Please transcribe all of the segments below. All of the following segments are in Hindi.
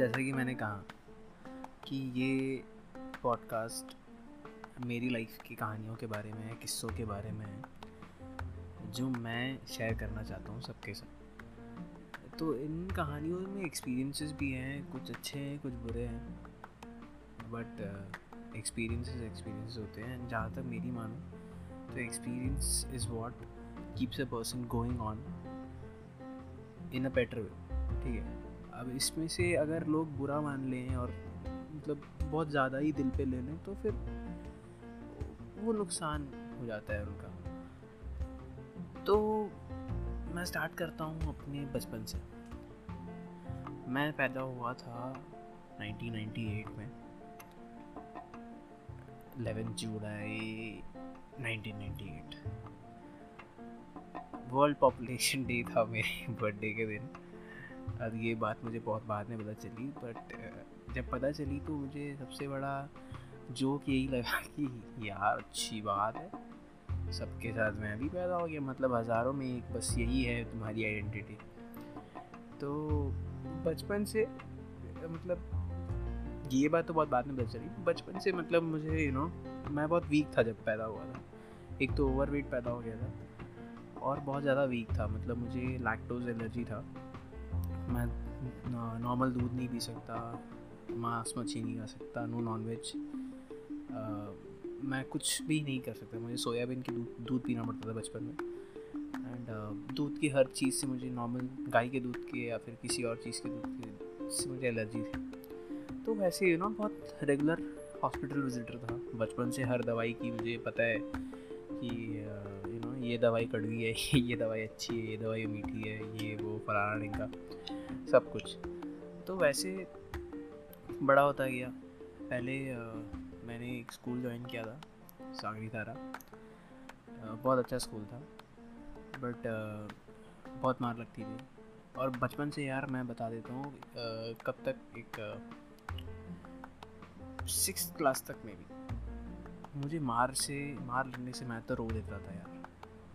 जैसा कि मैंने कहा कि ये पॉडकास्ट मेरी लाइफ की कहानियों के बारे में है, किस्सों के बारे में है, जो मैं शेयर करना चाहता हूँ सबके साथ। तो इन कहानियों में एक्सपीरियंसेस भी हैं, कुछ अच्छे हैं, कुछ बुरे हैं बट एक्सपीरियंसेस एक्सपीरियंस होते हैं। जहाँ तक मेरी मानो तो experience is what keeps a person going on in a better way ठीक है? अब इसमें से अगर लोग बुरा मान लें और मतलब बहुत ज़्यादा ही दिल पे ले लें तो फिर वो नुकसान हो जाता है उनका। तो मैं स्टार्ट करता हूँ अपने बचपन से। मैं पैदा हुआ था 1998 में। 11 जुलाई 1998 वर्ल्ड पॉपुलेशन डे था मेरे बर्थडे के दिन। अब ये बात मुझे बहुत बाद में पता चली बट जब पता चली तो मुझे सबसे बड़ा जोक यही लगा कि यार, अच्छी बात है। सबके साथ मैं भी पैदा हो गया मतलब हज़ारों में एक बस यही है तुम्हारी आइडेंटिटी तो बचपन से मतलब ये बात तो बहुत बाद में पता चली। बचपन से मतलब मुझे यू नो मैं बहुत वीक था जब पैदा हुआ था। एक तो ओवर पैदा हो गया था और बहुत ज़्यादा वीक था मतलब मुझे लैक्टोज एलर्जी था। मैं नॉर्मल दूध नहीं पी सकता, मांस मच्छी नहीं खा सकता नो नॉन वेज मैं कुछ भी नहीं कर सकता। मुझे सोयाबीन की दूध दूध पीना पड़ता था बचपन में। एंड दूध की हर चीज़ से मुझे नॉर्मल गाय के दूध के या फिर किसी और चीज़ के दूध के से मुझे एलर्जी थी। तो वैसे यू नो बहुत रेगुलर हॉस्पिटल विजिटर था। बचपन से हर दवाई की मुझे पता है कि यू दवाई कड़वी है ये दवाई अच्छी है ये दवाई मीठी है ये वो फलाना का सब कुछ। तो वैसे बड़ा होता गया। पहले आ, मैंने एक स्कूल ज्वाइन किया था सागरी तारा बहुत अच्छा स्कूल था बट आ, बहुत मार लगती थी। और बचपन से यार मैं बता देता हूँ कब तक एक सिक्स क्लास तक में भी। मुझे मार से मार लगने से मैं तो रो देता था यार।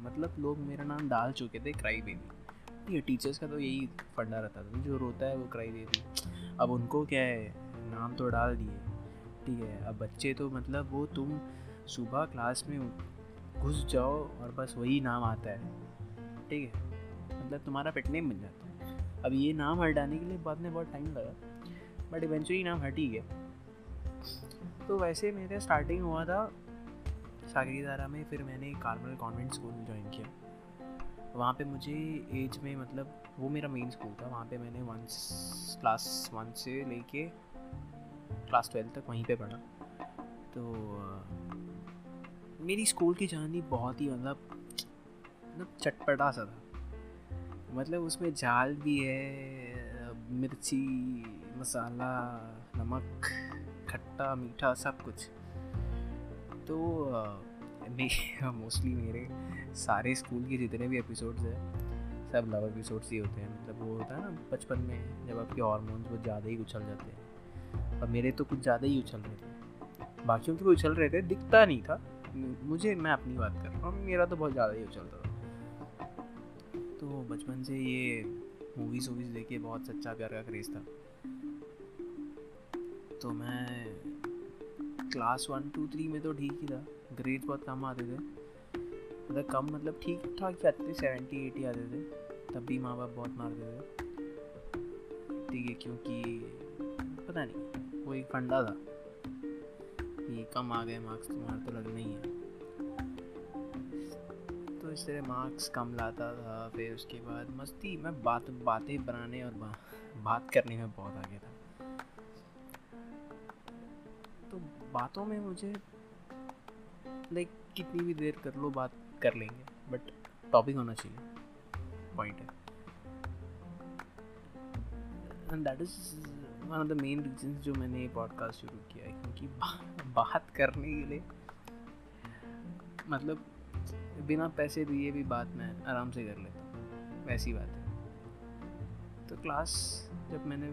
मतलब लोग मेरा नाम डाल चुके थे क्राई बेबी ये टीचर्स का तो यही फंडा रहता था, जो रोता है वो क्राई बेबी अब उनको क्या है, नाम तो डाल दिए। ठीक है, अब बच्चे तो मतलब वो तुम सुबह क्लास में घुस जाओ और बस वही नाम आता है। ठीक है मतलब तुम्हारा पेट नेम बन जाता है। अब ये नाम हटाने के लिए बाद में बहुत टाइम लगा बट इवेंचुअली नाम हट ही गया। तो वैसे मेरे स्टार्टिंग हुआ था सागरी दारा में फिर मैंने कार्मल कॉन्वेंट स्कूल ज्वाइन किया। वहाँ पे मुझे एज में मतलब वो मेरा मेन स्कूल था, वहाँ पे मैंने वन क्लास वन से लेके क्लास ट्वेल्थ तक वहीं पे पढ़ा। तो मेरी स्कूल की जर्नी बहुत ही मतलब मतलब चटपटा सा था। मतलब उसमें जाल भी है, मिर्ची, मसाला, नमक, खट्टा, मीठा सब कुछ। तो मोस्टली मेरे सारे स्कूल के जितने भी एपिसोड्स हैं, सब लव एपिसोड्स ही होते हैं। मतलब वो होता है ना, बचपन में जब आपके हार्मोन्स बहुत ज़्यादा ही उछल जाते हैं। और मेरे तो कुछ ज़्यादा ही उछल रहे थे। बाकियों के भी उछल रहे थे, दिखता नहीं था। मुझे, मैं अपनी बात कर रहा हूँ, मेरा तो बहुत ज़्यादा ही उछलता था। तो बचपन से ये मूवीज़ वूवीज़ देखे बहुत सच्चा प्यार का क्रेज़ था। तो मैं क्लास वन टू थ्री में तो ठीक ही था। ग्रेड बहुत कम आते थे। मतलब कम मतलब ठीक ठाक ही आते थे। सेवेंटी एटी आते थे। तब भी माँ बाप बहुत मारते थे। ठीक है क्योंकि पता नहीं वो एक फंडा था। कि कम आ गए मार्क्स तुम्हारे तो लगना ही है। तो इस तरह मार्क्स कम लाता था फिर उसके बाद मस्ती मैं बात बातें बनाने और बा, बात करने में बहुत आगे था। बातों में मुझे लाइक कितनी भी देर कर लो बात कर लेंगे बट टॉपिक होना चाहिए। पॉइंट है। And that is one of the main reason जो मैंने पॉडकास्ट शुरू किया है क्योंकि बा, बात करने के लिए। मतलब बिना पैसे दिए भी बात मैं आराम से कर लेता हूँ। वैसी बात है। तो क्लास जब मैंने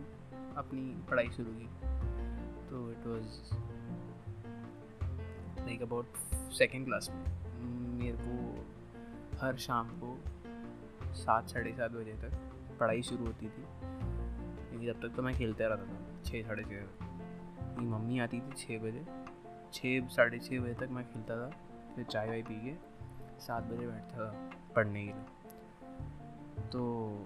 अपनी पढ़ाई शुरू की तो it was like about second class में। मेरे को हर शाम को सात, साढ़े सात बजे तक पढ़ाई शुरू होती थी। नहीं तब तक तो मैं खेलते रहता था, छः, साढ़े छः मेरी मम्मी आती थी छः बजे। छः, साढ़े छः बजे तक मैं खेलता था, फिर चाय वाय पी के सात बजे बैठता था पढ़ने के लिए। तो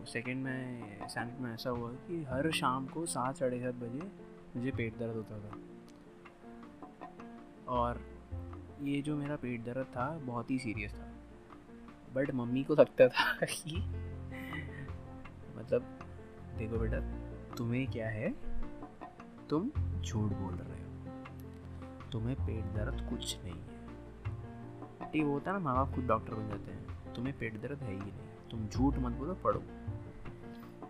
सेकंड में सैनिट में ऐसा हुआ कि हर शाम को सात, साढ़े सात बजे मुझे पेट दर्द होता था। और ये जो मेरा पेट दर्द था, बहुत ही सीरियस था। बट मम्मी को लगता था कि मतलब देखो बेटा, तुम्हें क्या है? तुम झूठ बोल रहे हो। तुम्हें पेट दर्द कुछ नहीं है। ठीक होता है ना माँ बाप खुद डॉक्टर बन जाते हैं। तुम्हें पेट दर्द है ही नहीं। तुम झूठ मत बोलो, पढ़ो।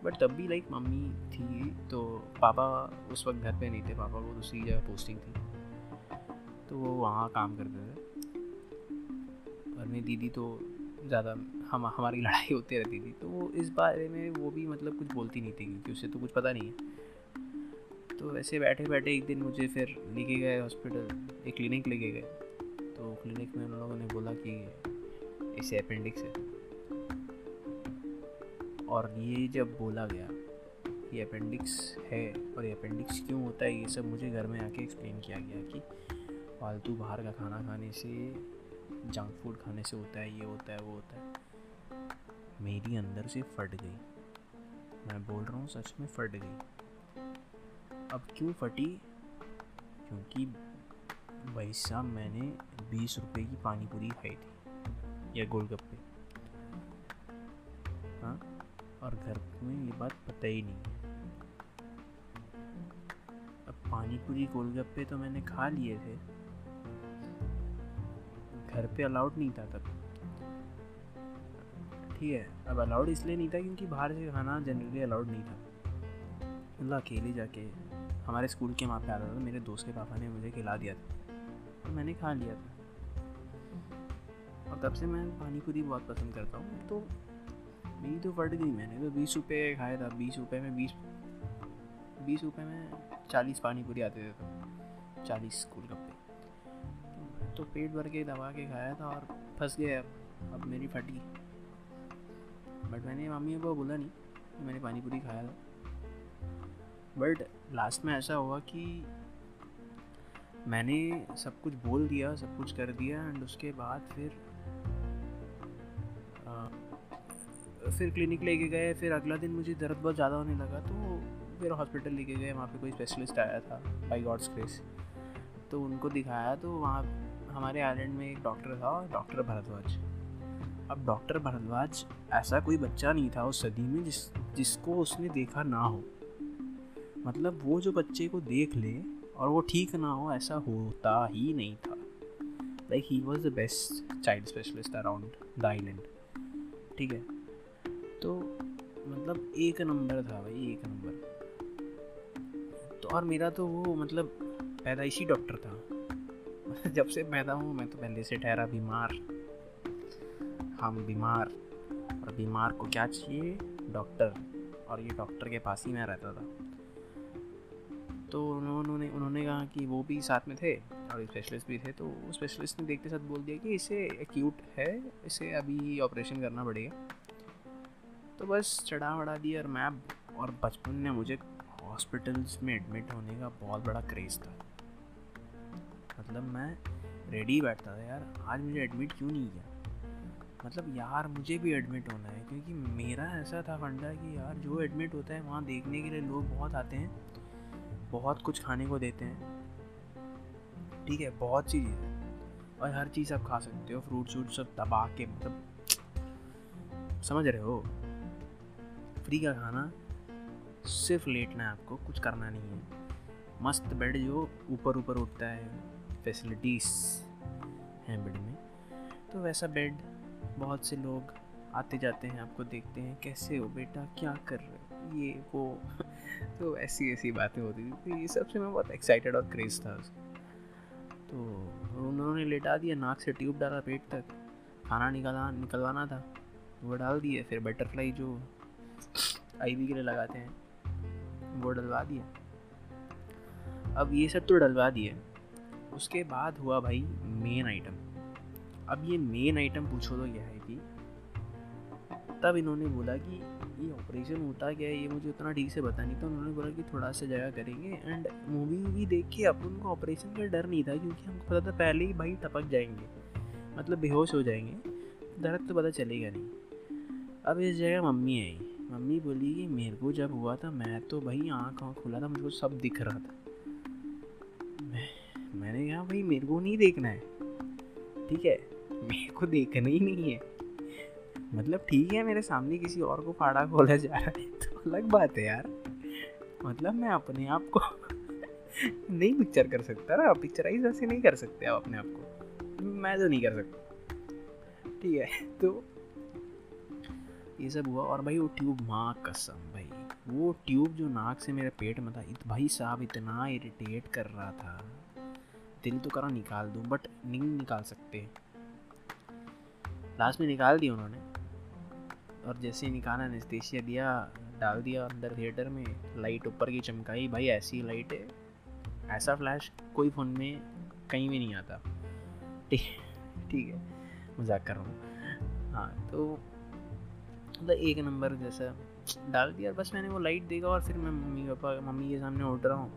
बट तब भी लाइक मम्मी थी तो पापा उस वक्त घर पे नहीं थे। पापा को दूसरी जगह पोस्टिंग थी। तो वो वहाँ काम करते थे। और मेरी दीदी तो ज़्यादा हम, हमारी लड़ाई होती रहती थी। तो वो इस बारे में वो भी मतलब कुछ बोलती नहीं थी क्योंकि उसे तो कुछ पता नहीं है। तो वैसे बैठे बैठे एक दिन मुझे फिर लेके गए हॉस्पिटल, एक क्लिनिक लेके गए। तो क्लिनिक में उन लोगों ने बोला कि इसे अपेंडिक्स है। और ये जब बोला गया कि अपेंडिक्स है और ये अपेंडिक्स क्यों होता है, ये सब मुझे घर में आके एक्सप्लेन किया गया कि फालतू बाहर का खाना खाने से जंक फ़ूड खाने से होता है, ये होता है, वो होता है। मेरी अंदर से फट गई। मैं बोल रहा हूँ, सच में फट गई। अब क्यों फटी? क्योंकि भाई साहब, मैंने बीस रुपए की पानी पूरी खाई थी, या गोलगप्पे। हाँ? और घर में ये बात पता ही नहीं अब पानी पूरी गोलगप्पे तो मैंने खा लिए थे। घर पे अलाउड नहीं था तब। ठीक है, अब अलाउड इसलिए नहीं था क्योंकि बाहर से खाना जनरली अलाउड नहीं था। मतलब अकेले जाके हमारे स्कूल के वहाँ पे आता था, मेरे दोस्त के पापा ने मुझे खिला दिया था और मैंने खा लिया था। और तब से मैं पानी पूरी बहुत पसंद करता हूँ तो मेरी तो फट गई, मैंने तो बीस रुपये खाया था, बीस रुपये में बीस बीस रुपये में चालीस पानी पूरी आते थे तो चालीस स्कूल गप्पे तो पेट भर के दबा के खाया था और फंस गया। अब अब मेरी फटी। बट मैंने मम्मी को बोला नहीं मैंने पानी पूरी खाया था। बट लास्ट में ऐसा हुआ कि मैंने सब कुछ बोल दिया सब कुछ कर दिया एंड उसके बाद फिर आ, फिर क्लिनिक लेके गए फिर अगला दिन मुझे दर्द बहुत ज़्यादा होने लगा तो फिर हॉस्पिटल लेके गए। वहाँ पे कोई स्पेशलिस्ट आया था बाई गॉड्स क्रेस तो उनको दिखाया तो वहाँ हमारे आइलैंड में एक डॉक्टर था डॉक्टर भरद्वाज। अब डॉक्टर भरद्वाज ऐसा कोई बच्चा नहीं था उस सदी में जिस, जिसको उसने देखा ना हो। मतलब वो जो बच्चे को देख ले और वो ठीक ना हो, ऐसा होता ही नहीं था। Like he was the best child specialist around the island ठीक है? तो मतलब एक नंबर था भाई, एक नंबर। तो और मेरा तो वो मतलब पैदाइशी डॉक्टर था। जब से पैदा हूँ, मैं तो पहले से ठहरा बीमार। हम बीमार, और बीमार को क्या चाहिए? डॉक्टर। और ये डॉक्टर के पास ही मैं रहता था। तो उन्होंने उन्होंने कहा कि वो भी साथ में थे, और स्पेशलिस्ट भी थे तो स्पेशलिस्ट ने देखते साथ बोल दिया कि इसे एक्यूट है, इसे अभी ऑपरेशन करना पड़ेगा। तो बस चढ़ा वढ़ा दिया, और मैं, और बचपन में मुझे हॉस्पिटल्स में एडमिट होने का बहुत बड़ा क्रेज़ था। मतलब मैं रेडी बैठता था यार। आज मुझे एडमिट क्यों नहीं किया? मतलब यार, मुझे भी एडमिट होना है, क्योंकि मेरा ऐसा था फंडा कि यार, जो एडमिट होता है, वहाँ देखने के लिए लोग बहुत आते हैं, बहुत कुछ खाने को देते हैं। ठीक है, बहुत सी चीज़ें और हर चीज़ आप खा सकते हो फ्रूट शूट सब दबा के मतलब समझ रहे हो? फ्री का खाना सिर्फ़ लेटना है आपको, कुछ करना नहीं है। मस्त बेड जो ऊपर ऊपर उठता है। फैसिलिटीज़ हैं बेड में। तो वैसा बेड बहुत से लोग आते जाते हैं, आपको देखते हैं, कैसे हो बेटा? क्या कर रहे हो? ये, वो। तो ऐसी ऐसी बातें होती थी। तो ये सबसे मैं बहुत एक्साइटेड और क्रेज था तो उन्होंने लेटा दिया, नाक से ट्यूब डाला पेट तक। खाना निकाला, निकलवाना था। वो डाल दिए, फिर बटरफ्लाई जो आईवी के लिए लगाते हैं, वो डलवा दिया अब ये सब तो डलवा दिए। उसके बाद हुआ भाई मेन आइटम अब ये मेन आइटम पूछो तो यह है कि तब इन्होंने बोला कि ये ऑपरेशन होता क्या है? ये मुझे उतना ठीक से पता नहीं था। उन्होंने बोला कि थोड़ा सा जगह करेंगे। एंड मूवी वूवी देख के अब उनको ऑपरेशन का डर नहीं था क्योंकि हमको पता था पहले ही भाई टपक जाएँगे। मतलब बेहोश हो जाएँगे। दर्द तो पता चलेगा नहीं। अब इस जगह मम्मी आई। मम्मी बोली कि मेरे को जब हुआ था, मैं तो भाई आँख आँख खुला था मुझको सब दिख रहा था। मैंने कहा, भाई, मेरे को नहीं देखना है। ठीक है, मेरे को देखना ही नहीं है। मतलब ठीक है, मेरे सामने किसी और को फाड़ा खोला जा रहा है तो अलग बात है यार। मतलब मैं अपने आप को नहीं पिक्चर कर सकता ना पिक्चराइज ऐसे नहीं कर सकते आप अपने आप को। मैं तो नहीं कर सकता। ठीक है तो ये सब हुआ और भाई वो ट्यूब माँ कसम भाई। वो ट्यूब जो नाक से मेरे पेट में था, इत भाई साहब इतना इरिटेट कर रहा था। दिल तो करा निकाल दूँ बट नहीं निकाल सकते। लास्ट में निकाल दी उन्होंने। और जैसे ही निकाला एनेस्थेशिया दिया, डाल दिया अंदर थिएटर में लाइट ऊपर की चमकाई, भाई ऐसी लाइट है, ऐसा फ्लैश कोई फ़ोन में कहीं भी नहीं आता। ठीक ठीक है, मज़ाक कर रहा हूँ। हाँ तो मतलब एक नंबर जैसा, डाल दिया, बस मैंने वो लाइट देखा और फिर मैं मम्मी पापा, मम्मी के सामने उठ रहा हूँ।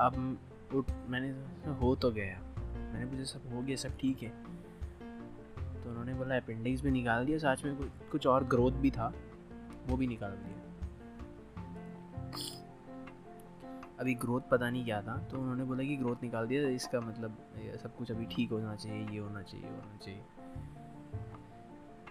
अब उठ मैंने हो तो गया। मैंने पूछा, सब हो गया, सब ठीक है? तो उन्होंने बोला अपेंडिक्स भी निकाल दिया, साथ में कुछ और ग्रोथ भी था, वो भी निकाल दिया। अभी ग्रोथ पता नहीं क्या था तो उन्होंने बोला कि ग्रोथ निकाल दिया इसका मतलब सब कुछ अभी ठीक होना चाहिए, ये होना चाहिए होना चाहिए।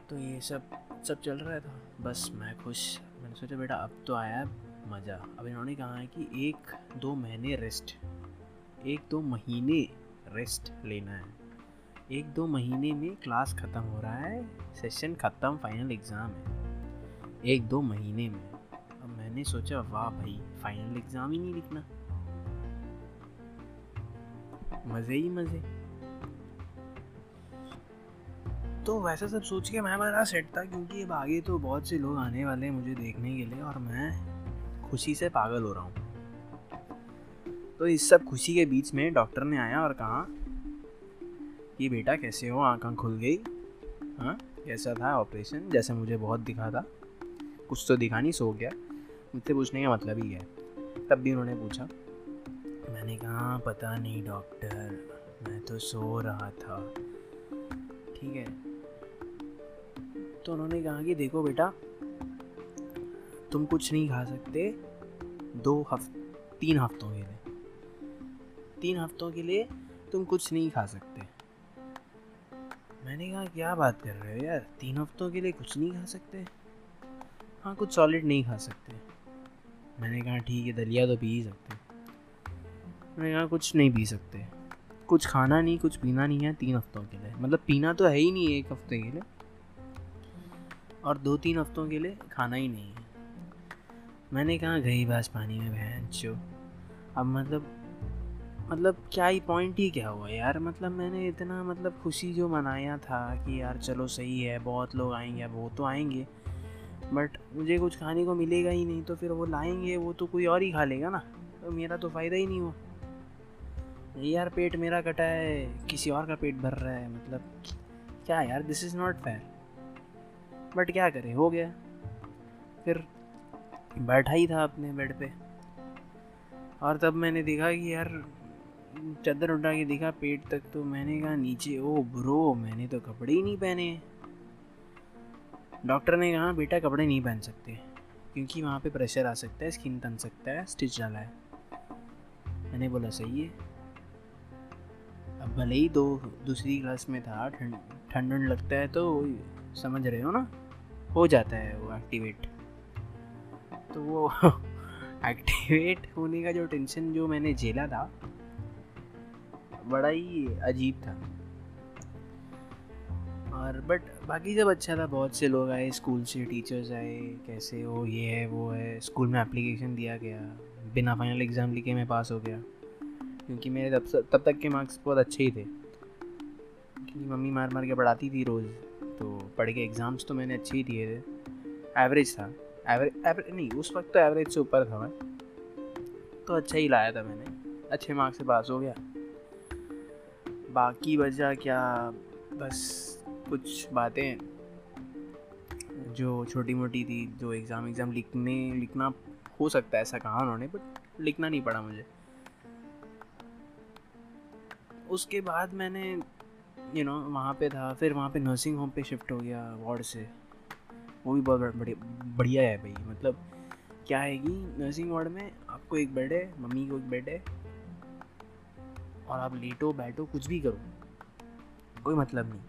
तो ये सब सब चल रहा था। बस मैं खुश। मैंने सोचा, बेटा, अब तो आया, मज़ा। अब इन्होंने कहा है कि एक, दो महीने रेस्ट एक दो महीने रेस्ट लेना है। एक दो महीने में क्लास ख़त्म हो रहा है सेशन ख़त्म फाइनल एग्ज़ाम है। एक दो महीने में। अब मैंने सोचा, वाह भाई फाइनल एग्ज़ाम ही नहीं लिखना। मज़े ही मज़े। तो वैसा सब सोच के मैं बड़ा सेट था, क्योंकि अब आगे तो बहुत से लोग आने वाले हैं मुझे देखने के लिए और मैं खुशी से पागल हो रहा हूँ। तो इस सब खुशी के बीच में डॉक्टर ने आया और कहा कि बेटा कैसे हो? आँख खुल गई। हाँ कैसा था ऑपरेशन? जैसे मुझे बहुत दिखा था। कुछ तो दिखा नहीं, सो गया। मुझसे पूछने का मतलब ही है। तब भी उन्होंने पूछा, मैंने कहा, पता नहीं डॉक्टर, मैं तो सो रहा था। ठीक है। तो उन्होंने कहा कि, देखो बेटा, तुम कुछ नहीं खा सकते, दो हफ, तीन हफ्तों के लिए। तीन हफ्तों के लिए तुम कुछ नहीं खा सकते। मैंने कहा, क्या बात कर रहे हो यार? तीन हफ्तों के लिए कुछ नहीं खा सकते? हाँ कुछ सॉलिड नहीं खा सकते। मैंने कहा, ठीक है, दलिया तो पी ही सकते। मैंने कहा, कुछ नहीं पी सकते। कुछ खाना नहीं, कुछ पीना नहीं है तीन हफ्तों के लिए। मतलब पीना तो है ही नहीं एक हफ़्ते के लिए। और दो तीन हफ्तों के लिए खाना ही नहीं है। मैंने कहा गई बास पानी में बहन, चो। अब मतलब मतलब क्या ही पॉइंट ही क्या हुआ यार? मतलब मैंने इतना मतलब खुशी जो मनाया था कि यार चलो सही है, बहुत लोग आएँगे, अब वो तो आएँगे। बट मुझे कुछ खाने को मिलेगा ही नहीं तो फिर वो लाएँगे, वो तो कोई और ही खा लेगा ना। तो मेरा तो फ़ायदा ही नहीं हुआ। यार, पेट मेरा कटा है, किसी और का पेट भर रहा है मतलब क्या यार this is not fair but क्या करें, हो गया। फिर बैठा ही था अपने बेड पे। और तब मैंने देखा कि यार चादर उठा के देखा, पेट तक तो मैंने कहा, नीचे, ओ ब्रो, मैंने तो कपड़े ही नहीं पहने। डॉक्टर ने कहा, बेटा, कपड़े नहीं पहन सकते, क्योंकि वहाँ पे प्रेशर आ सकता है, स्किन तन सकता है, स्टिच डाला है। मैंने बोला, सही है। अब भले ही दो, दूसरी क्लास में था, ठंड ठंड लगता है तो समझ रहे हो ना? हो जाता है वो एक्टिवेट तो वो एक्टिवेट होने का जो टेंशन जो मैंने झेला था बड़ा ही अजीब था। और बट बाकी सब अच्छा था, बहुत से लोग आए स्कूल से टीचर्स आए, कैसे हो ये है, वो है। स्कूल में एप्लीकेशन दिया गया, बिना फाइनल एग्ज़ाम लिखे मैं पास हो गया। क्योंकि मेरे तब तब तक के मार्क्स बहुत अच्छे ही थे। क्योंकि मम्मी मार मार के पढ़ाती थी रोज़ तो पढ़ के एग्ज़ाम्स तो मैंने अच्छे ही दिए थे। एवरेज था। एवरेज एवरेज नहीं, उस वक्त तो एवरेज से ऊपर था मैं। तो अच्छा ही लाया था मैंने। अच्छे मार्क्स से पास हो गया। बाकी वजह क्या? बस कुछ बातें जो छोटी मोटी थी, जो एग्ज़ाम एग्ज़ाम लिखने, लिखना हो सकता है ऐसा कहा उन्होंने बट लिखना नहीं पड़ा मुझे। उसके बाद मैंने यू नो वहाँ पे था, फिर वहाँ पे नर्सिंग होम पे शिफ्ट हो गया वार्ड से। वो भी बहुत बढ़िया बढ़िया है भाई मतलब क्या है कि नर्सिंग वार्ड में आपको एक बेड है, मम्मी को एक बेड है और आप लेटो बैठो, कुछ भी करो। कोई मतलब नहीं।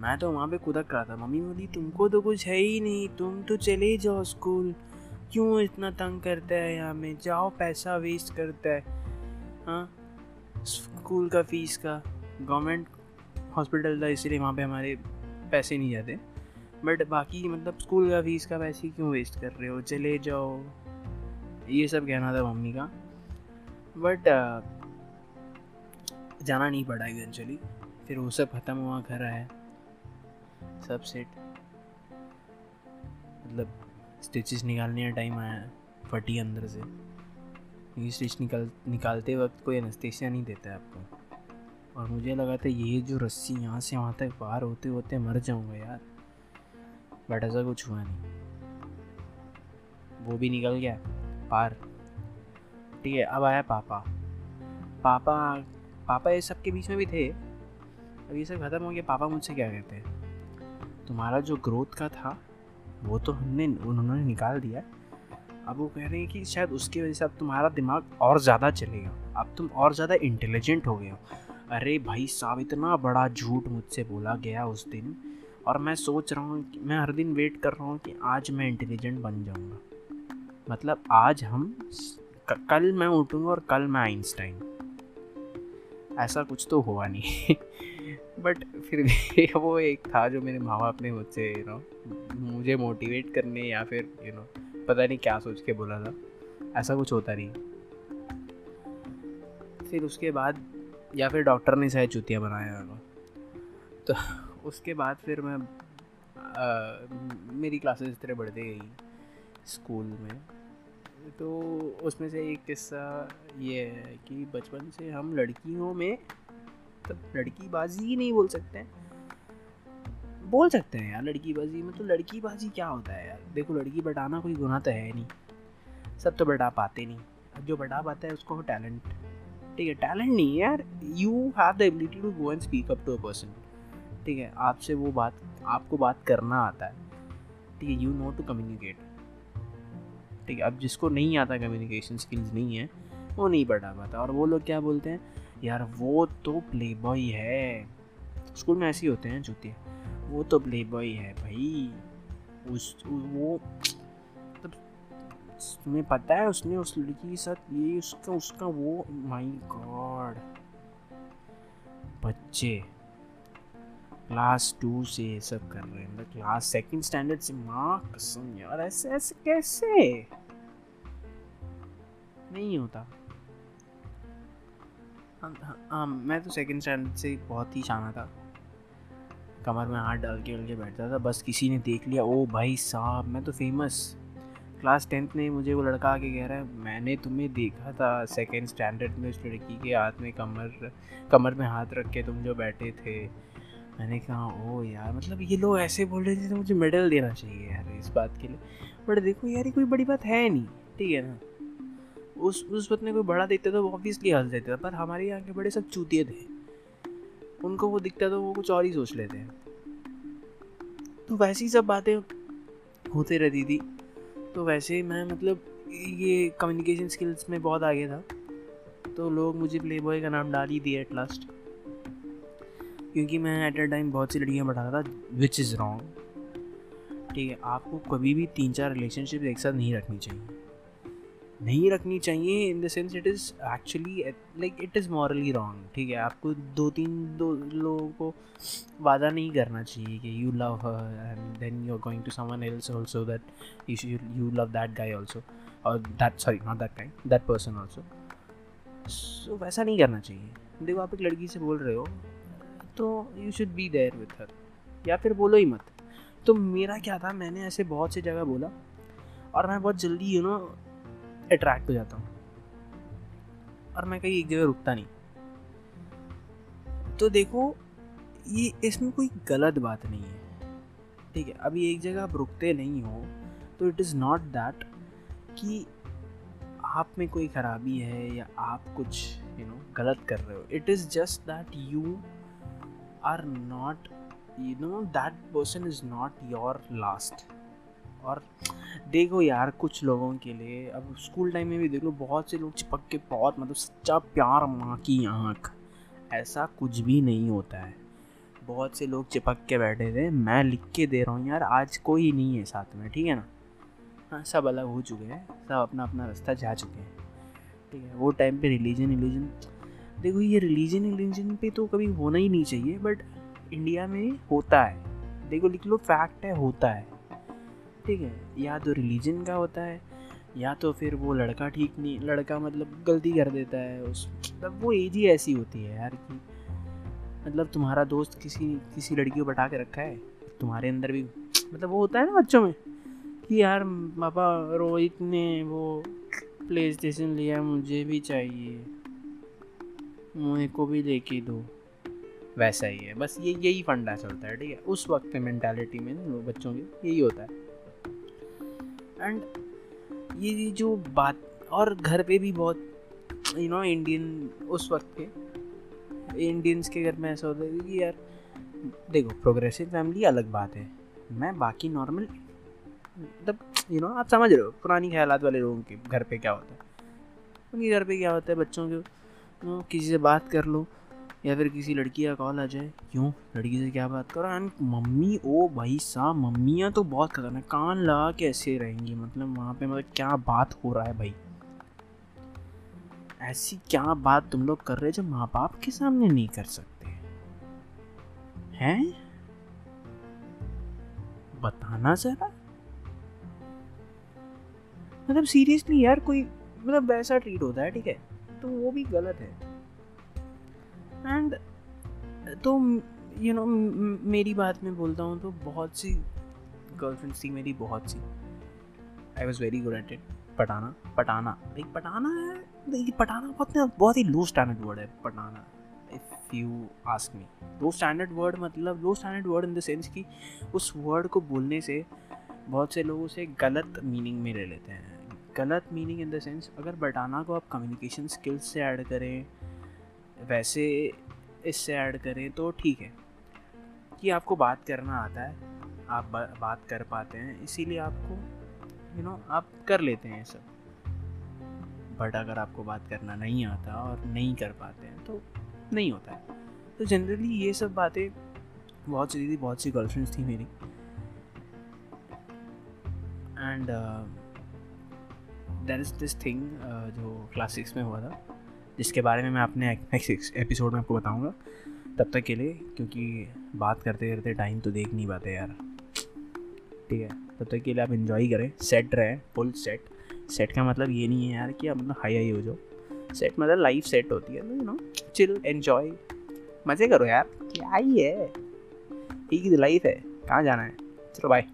मैं तो वहाँ पे कुदक रहा था। मम्मी बोली, तुमको तो कुछ है ही नहीं। तुम तो चले जाओ स्कूल। क्यों इतना तंग करता है यहाँ में? जाओ, पैसा वेस्ट करता है। हाँ स्कूल का फ़ीस का। गवर्नमेंट हॉस्पिटल था, इसीलिए वहाँ पे हमारे पैसे नहीं जाते। बट बाकी मतलब स्कूल का फ़ीस का पैसे क्यों वेस्ट कर रहे हो? चले जाओ। ये सब कहना था मम्मी का। बट जाना नहीं पड़ा इवेंचुअली फिर वो सब ख़त्म हुआ, घर आया। सब सेट मतलब स्टिचेस निकालने का टाइम आया, फटी अंदर से। ये स्टिच निकाल, निकालते वक्त कोई एनेस्थेसिया नहीं देता है आपको। और मुझे लगा था ये जो रस्सी यहाँ से वहाँ तक पार होते होते मर जाऊँगा यार। बट ऐसा कुछ हुआ नहीं। वो भी निकल गया, पार। ठीक है, अब आया पापा। पापा पापा ये सब के बीच में भी थे, अब ये सब ख़त्म हो गया, पापा मुझसे क्या कहते हैं? तुम्हारा जो ग्रोथ का था, वो तो हमने, उन्होंने निकाल दिया। अब वो कह रहे हैं कि शायद उसकी वजह से अब तुम्हारा दिमाग और ज़्यादा चलेगा अब तुम और ज़्यादा इंटेलिजेंट हो गए हो। अरे भाई साहब, इतना बड़ा झूठ मुझसे बोला गया उस दिन, और मैं सोच रहा हूँ कि, मैं हर दिन वेट कर रहा हूँ कि आज मैं इंटेलिजेंट बन जाऊँगा। मतलब आज हम कल मैं उठूँगा और कल मैं आइंस्टाइन। ऐसा कुछ तो हुआ नहीं। बट फिर भी वो एक था जो मेरे माँ बाप ने मुझसे यू नो मुझे मोटिवेट करने या फिर यू नो पता नहीं क्या सोच के बोला था। ऐसा कुछ होता नहीं। फिर उसके बाद या फिर डॉक्टर ने शायद चूतिया बनाया तो उसके बाद फिर मैं आ, मेरी क्लासेस इस तरह बढ़ती गई। स्कूल में। तो उसमें से एक किस्सा ये है कि बचपन से हम लड़कियों में मतलब लड़की बाजी ही नहीं बोल सकते हैं। बोल सकते हैं यार लड़की बाजी में तो लड़की बाजी क्या होता है यार? देखो लड़की बटाना कोई गुना तो है नहीं। सब तो बटा पाते नहीं। अब जो बटा पाता है उसको टैलेंट। ठीक है, टैलेंट नहीं है यार। You have the ability to go and speak up to a person ठीक है, आपसे वो बात, आपको बात करना आता है। ठीक है यू नो टू कम्युनिकेट ठीक है। अब जिसको नहीं आता कम्युनिकेशन स्किल्स नहीं है, वो नहीं पढ़ा पाता। और वो लोग क्या बोलते हैं? यार, वो तो प्ले बॉय है। स्कूल में ऐसे ही होते हैं जूते वो तो प्ले बॉय है भाई। उस, वो तो तुम्हें पता है उसने उस लड़की के साथ ये, उसका उसका वो माय गॉड बच्चे। क्लास टू से ये सब कर रहे हैं। मतलब क्लास सेकंड स्टैंडर्ड से माँ कसम यार ऐसे ऐसे कैसे? नहीं होता। हाँ, मैं तो सेकंड स्टैंडर्ड से बहुत ही शाना था। कमर में हाथ डाल के उल के बैठता था बस किसी ने देख लिया ओ भाई साहब मैं तो फ़ेमस क्लास टेंथ में मुझे वो लड़का आके कह रहा है मैंने तुम्हें देखा था सेकेंड स्टैंडर्ड में उस लड़की के हाथ में कमर कमर में हाथ रख के तुम जो बैठे थे। मैंने कहा, ओ यार मतलब ये लोग ऐसे बोल रहे थे तो मुझे मेडल देना चाहिए यार इस बात के लिए. बट देखो यार, ये कोई बड़ी बात है नहीं, ठीक है ना? उस उस वक्त में कोई बड़ा दिखता वो ऑब्वियसली हंस देते, पर हमारे यहाँ के बड़े सब चूतिए थे। उनको वो दिखता था वो कुछ और ही सोच लेते हैं। तो वैसी सब बातें होते रहती थी। तो वैसे मैं मतलब ये कम्युनिकेशन स्किल्स में बहुत आगे था। तो लोग मुझे प्ले बॉय का नाम डाल ही दिया एट लास्ट क्योंकि मैं एट अ टाइम बहुत सी लड़कियाँ बढ़ाता था विच इज़ रॉन्ग ठीक है, आपको कभी भी तीन चार रिलेशनशिप एक साथ नहीं रखनी चाहिए। नहीं रखनी चाहिए in the sense it is actually like it is morally wrong ठीक है, आपको दो तीन, दो लोगों को वादा नहीं करना चाहिए कि you love her and then you are going to someone else also that you love that guy also और that sorry not that guy that person also so वैसा नहीं करना चाहिए। देखो, आप एक लड़की से बोल रहे हो तो you should be there with her या फिर बोलो ही मत। तो मेरा क्या था मैंने ऐसे बहुत सी जगह बोला और मैं बहुत जल्दी यू नो अट्रैक्ट हो जाता हूँ। और मैं कहीं एक जगह रुकता नहीं। तो देखो ये इसमें कोई गलत बात नहीं है। ठीक है अभी एक जगह आप रुकते नहीं हो तो इट इज़ नॉट दैट कि आप में कोई खराबी है या आप कुछ यू you नो know, गलत कर रहे हो। It is just that you are not you know that person is not your last और देखो यार, कुछ लोगों के लिए, अब स्कूल टाइम में भी देख लो, बहुत से लोग चिपक के बहुत मतलब सच्चा प्यार माँ की आँख। ऐसा कुछ भी नहीं होता है। बहुत से लोग चिपक के बैठे थे, मैं लिख के दे रहा हूँ यार, आज कोई नहीं है साथ में, ठीक है ना? हाँ सब अलग हो चुके हैं, सब अपना अपना रास्ता जा चुके हैं। ठीक है, वो टाइम पे रिलीजन रिलीजन देखो, ये रिलीजन रिलीजन पे तो कभी होना ही नहीं चाहिए बट इंडिया में होता है। देखो, लिख लो फैक्ट है, होता है। ठीक है, या तो रिलीजन का होता है, या तो फिर वो लड़का ठीक नहीं, लड़का मतलब गलती कर देता है, उस मतलब वो एज ही ऐसी होती है यार कि मतलब तुम्हारा दोस्त किसी किसी लड़की को बटा के रखा है, तुम्हारे अंदर भी मतलब वो होता है ना बच्चों में, कि यार पापा रोहित ने वो प्ले स्टेशन लिया, मुझे भी चाहिए। मुझे को भी लेके दो। वैसा ही है। बस ये, यही फंडा चलता है, ठीक है? उस वक्त पे मैंटेलिटी में ना, बच्चों की, यही होता है। एंड ये जो बात, और घर पे भी बहुत यू नो इंडियन उस वक्त के इंडियंस के घर में ऐसा होता है कि यार, देखो प्रोग्रेसिव फैमिली अलग बात है। मैं बाकी नॉर्मल मतलब यू नो आप समझ रहे हो, पुरानी ख्याल वाले लोगों के घर पे क्या होता है? उनके घर पे क्या होता है? बच्चों के नो, किसी से बात कर लो, या फिर किसी लड़की का कॉल आ जाए। क्यों? लड़की से क्या बात करो? एंड मम्मी, ओ भाई साहब, मम्मियाँ तो बहुत खतरनाक, कान लगा के ऐसे रहेंगी मतलब वहाँ पे मतलब क्या बात हो रहा है भाई? ऐसी क्या बात तुम लोग कर रहे हो जो माँ बाप के सामने नहीं कर सकते? हैं? बताना जरा। मतलब सीरियसली यार, कोई मतलब वैसा ट्रीट होता है, ठीक है? तो वो भी गलत है। एंड तो यू नो मेरी बात में बोलता हूँ तो बहुत सी गर्लफ्रेंड्स थी मेरी, बहुत सी। I was very good at it पटाना पटाना। लाइक पटाना है पटाना बहुत बहुत ही लो स्टैंडर्ड वर्ड है, पटाना। If you ask me low standard word मतलब low standard word in the sense कि उस वर्ड को बोलने से बहुत से लोग उसे गलत मीनिंग में ले लेते हैं। गलत मीनिंग इन द सेंस अगर बटाना को आप कम्युनिकेशन स्किल्स से ऐड करें वैसे इससे ऐड करें तो ठीक है। कि आपको बात करना आता है आप बात कर पाते हैं इसीलिए आपको यू you नो know, आप कर लेते हैं सब। बट अगर आपको बात करना नहीं आता और नहीं कर पाते हैं तो नहीं होता है। तो जनरली ये सब बातें बहुत सी थी बहुत सी गर्लफ्रेंड्स थी मेरी। And there is this thing जो क्लास सिक्स में हुआ था, जिसके बारे में मैं अपने नेक्स्ट एपिसोड में आपको बताऊँगा, तब तक के लिए, क्योंकि बात करते करते टाइम तो देख नहीं पाते यार। ठीक है, तब तक के लिए आप इन्जॉय करें सेट रहें फुल सेट सेट का मतलब ये नहीं है यार कि आप मतलब हाई हाई हो जाओ। सेट मतलब लाइफ सेट होती है यू नो चिल एन्जॉय मज़े करो यार, क्या ही है? एक लाइफ है, कहाँ जाना है? चलो बाय